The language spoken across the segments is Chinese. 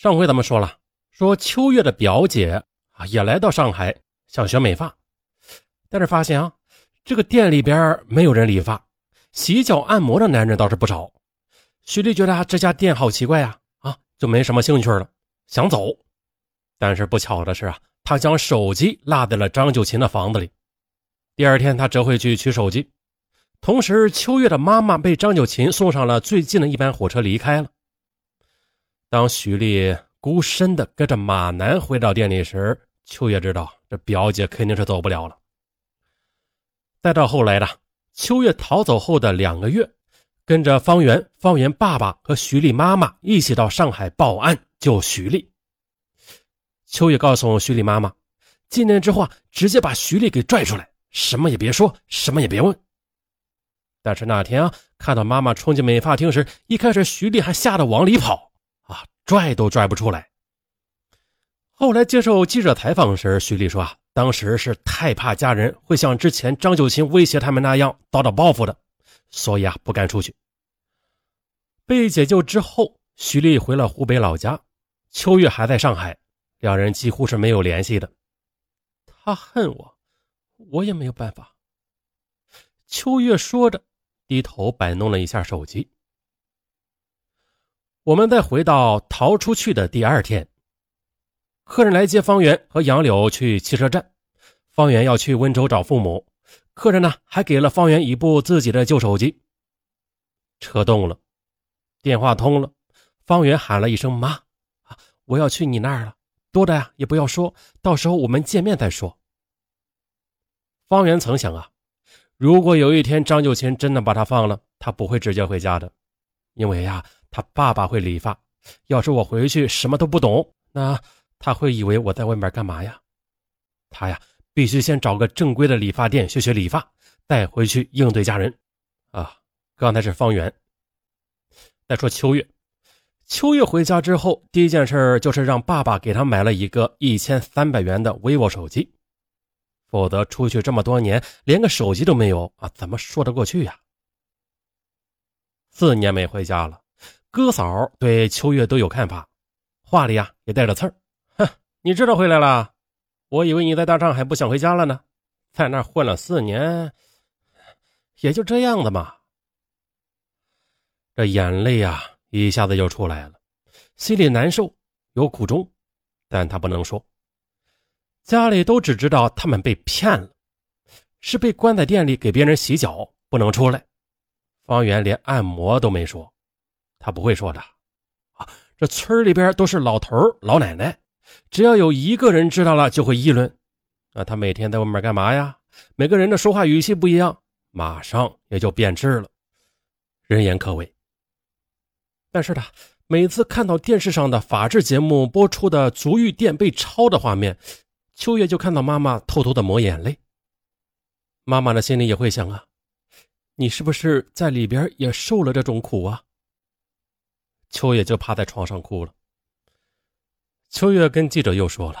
上回咱们说了，说秋月的表姐啊也来到上海想学美发，但是发现啊，这个店里边没有人理发，洗脚按摩的男人倒是不少。徐丽觉得这家店好奇怪呀，啊，就没什么兴趣了，想走。但是不巧的是啊，他将手机落在了张九琴的房子里。第二天，他折回去取手机，同时秋月的妈妈被张九琴送上了最近的一班火车离开了。当徐丽孤身的跟着马南回到店里时，秋月知道这表姐肯定是走不了了。再到后来的秋月逃走后的两个月，跟着方圆、方圆爸爸和徐丽妈妈一起到上海报案救徐丽。秋月告诉徐丽妈妈，进店之后啊，直接把徐丽给拽出来，什么也别说，什么也别问。但是那天啊，看到妈妈冲进美发厅时，一开始徐丽还吓得往里跑。拽都拽不出来。后来接受记者采访时，徐丽说：“啊，当时是太怕家人会像之前张九琴威胁他们那样遭到报复的，所以啊，不敢出去。”被解救之后，徐丽回了湖北老家，秋月还在上海，两人几乎是没有联系的。他恨我，我也没有办法。秋月说着，低头摆弄了一下手机。我们再回到逃出去的第二天，客人来接方圆和杨柳去汽车站。方圆要去温州找父母，客人呢还给了方圆一部自己的旧手机。车动了，电话通了，方圆喊了一声“妈”，啊，我要去你那儿了，多的呀也不要说，到时候我们见面再说。方圆曾想啊，如果有一天张九琴真的把他放了，他不会直接回家的，因为呀。他爸爸会理发，要是我回去什么都不懂，那他会以为我在外面干嘛呀？他呀，必须先找个正规的理发店学学理发，再回去应对家人。啊，刚才是方圆。再说秋月，秋月回家之后，第一件事就是让爸爸给他买了一个一千三百元的 vivo 手机，否则出去这么多年连个手机都没有啊，怎么说得过去呀？四年没回家了。哥嫂对秋月都有看法，话里呀也带着刺儿。哼，你知道回来了？我以为你在大上海不想回家了呢，在那混了四年，也就这样的嘛。这眼泪呀一下子就出来了，心里难受，有苦衷，但他不能说。家里都只知道他们被骗了，是被关在店里给别人洗脚，不能出来。方圆连按摩都没说。他不会说的，啊，这村里边都是老头老奶奶，只要有一个人知道了，就会议论。啊，他每天在外面干嘛呀？每个人的说话语气不一样，马上也就变质了，人言可畏。但是呢，每次看到电视上的法制节目播出的足浴店被抄的画面，秋月就看到妈妈偷偷的抹眼泪。妈妈的心里也会想啊，你是不是在里边也受了这种苦啊？秋月就趴在床上哭了。秋月跟记者又说了：“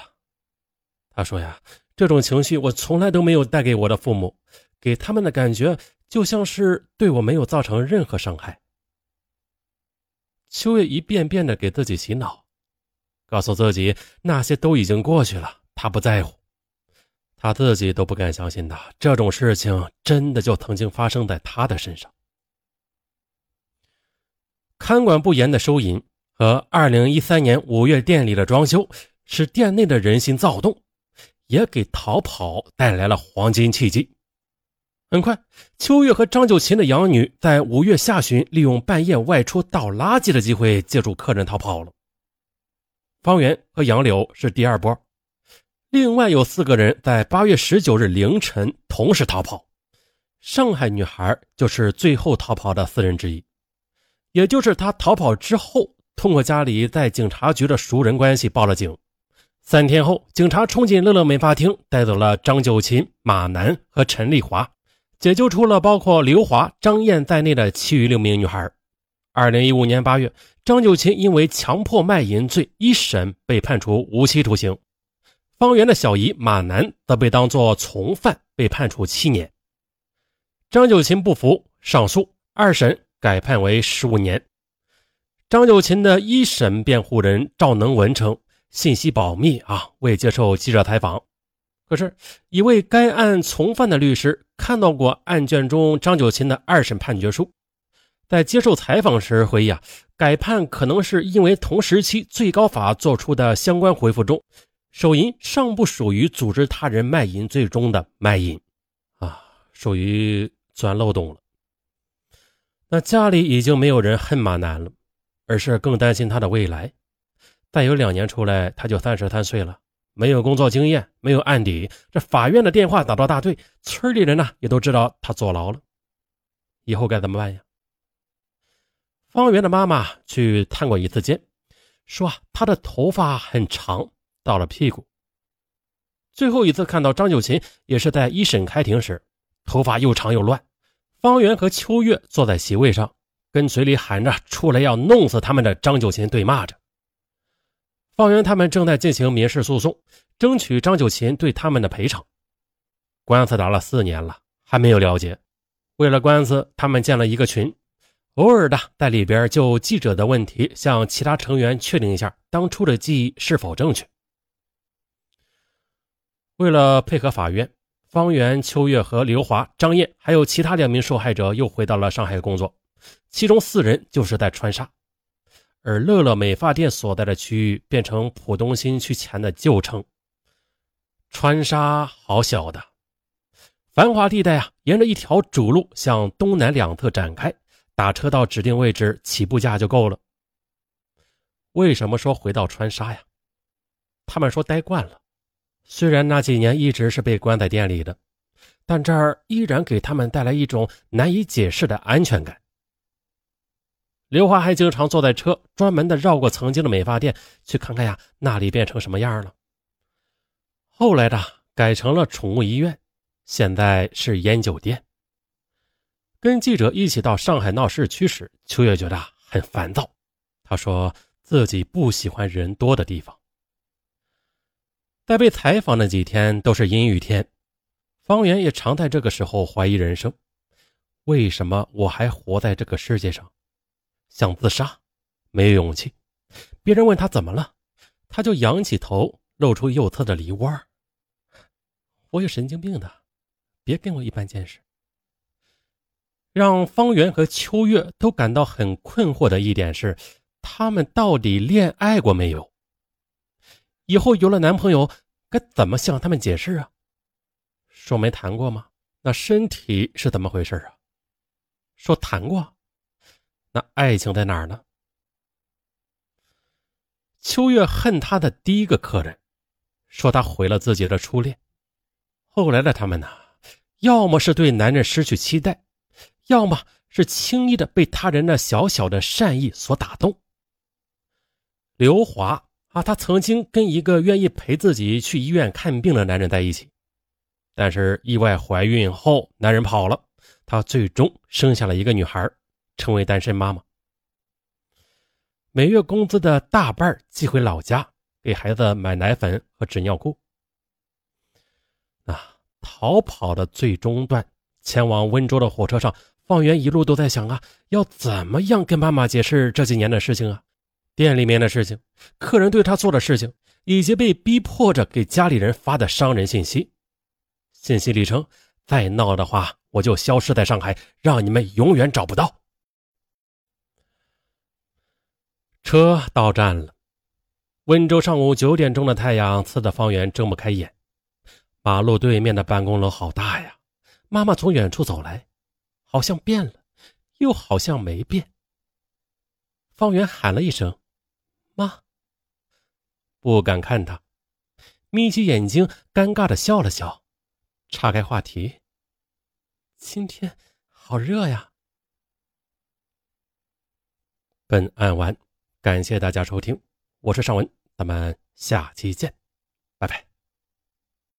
他说呀，这种情绪我从来都没有带给我的父母，给他们的感觉就像是对我没有造成任何伤害。”秋月一遍遍的给自己洗脑，告诉自己那些都已经过去了，他不在乎，他自己都不敢相信的这种事情真的就曾经发生在他的身上。看管不严的收银和2013年5月店里的装修，使店内的人心躁动，也给逃跑带来了黄金契机。很快，秋月和张九琴的养女在五月下旬利用半夜外出倒垃圾的机会，借助客人逃跑了。方圆和杨柳是第二波，另外有四个人在8月19日凌晨同时逃跑。上海女孩就是最后逃跑的四人之一。也就是他逃跑之后，通过家里在警察局的熟人关系报了警。三天后，警察冲进乐乐美发厅，带走了张九琴、马楠和陈丽华，解救出了包括刘华、张燕在内的其余六名女孩。二零一五年八月，张九琴因为强迫卖淫罪一审被判处无期徒刑，方圆的小姨马楠则被当作从犯被判处七年。张九琴不服，上诉，二审。改判为十五年，张九琴的一审辩护人赵能文称信息保密啊，未接受记者采访。可是，一位该案从犯的律师看到过案卷中张九琴的二审判决书，在接受采访时回忆啊，改判可能是因为同时期最高法作出的相关回复中，手淫尚不属于组织他人卖淫罪中的卖淫，啊，属于钻漏洞了。那家里已经没有人恨马楠了，而是更担心他的未来。再有两年出来，他就三十三岁了。没有工作经验，没有案底，这法院的电话打到大队，村里人呢也都知道他坐牢了，以后该怎么办呀？方圆的妈妈去探过一次监，说啊，他的头发很长，到了屁股。最后一次看到张九琴，也是在一审开庭时，头发又长又乱。方圆和秋月坐在席位上，跟嘴里喊着“出来要弄死他们”的张九琴对骂着。方圆他们正在进行民事诉讼，争取张九琴对他们的赔偿。官司打了四年了，还没有了结。为了官司，他们建了一个群，偶尔的在里边就记者的问题向其他成员确定一下当初的记忆是否正确。为了配合法院，方圆、秋月和刘华、张燕还有其他两名受害者又回到了上海工作，其中四人就是在川沙。而乐乐美发店所在的区域变成浦东新区前的旧称。川沙好小的繁华地带啊，沿着一条主路向东南两侧展开，打车到指定位置，起步价就够了。为什么说回到川沙呀？他们说待惯了，虽然那几年一直是被关在店里的，但这儿依然给他们带来一种难以解释的安全感。刘华还经常坐在车，专门的绕过曾经的美发店，去看看呀，那里变成什么样了。后来的改成了宠物医院，现在是烟酒店。跟记者一起到上海闹市区时，秋月觉得很烦躁，他说自己不喜欢人多的地方。在被采访那几天都是阴雨天，方圆也常在这个时候怀疑人生：为什么我还活在这个世界上？想自杀，没勇气。别人问他怎么了，他就仰起头，露出右侧的梨窝。我有神经病的，别跟我一般见识。让方圆和秋月都感到很困惑的一点是，他们到底恋爱过没有？以后有了男朋友，该怎么向他们解释啊？说没谈过吗？那身体是怎么回事啊？说谈过。那爱情在哪儿呢？秋月恨他的第一个客人，说他毁了自己的初恋。后来的他们呢，要么是对男人失去期待，要么是轻易的被他人那小小的善意所打动。刘华啊，她曾经跟一个愿意陪自己去医院看病的男人在一起，但是意外怀孕后，男人跑了，她最终生下了一个女孩。成为单身妈妈，每月工资的大半寄回老家，给孩子买奶粉和纸尿裤。啊，逃跑的最终段，前往温州的火车上，方圆一路都在想啊，要怎么样跟妈妈解释这几年的事情啊，店里面的事情，客人对他做的事情，以及被逼迫着给家里人发的伤人信息。信息里称，再闹的话，我就消失在上海，让你们永远找不到。车到站了，温州上午九点钟的太阳刺得方圆睁不开眼。马路对面的办公楼好大呀！妈妈从远处走来，好像变了，又好像没变。方圆喊了一声“妈”，不敢看他，眯起眼睛，尴尬的笑了笑，岔开话题：“今天好热呀。”本案完。感谢大家收听，我是尚文，咱们下期见，拜拜。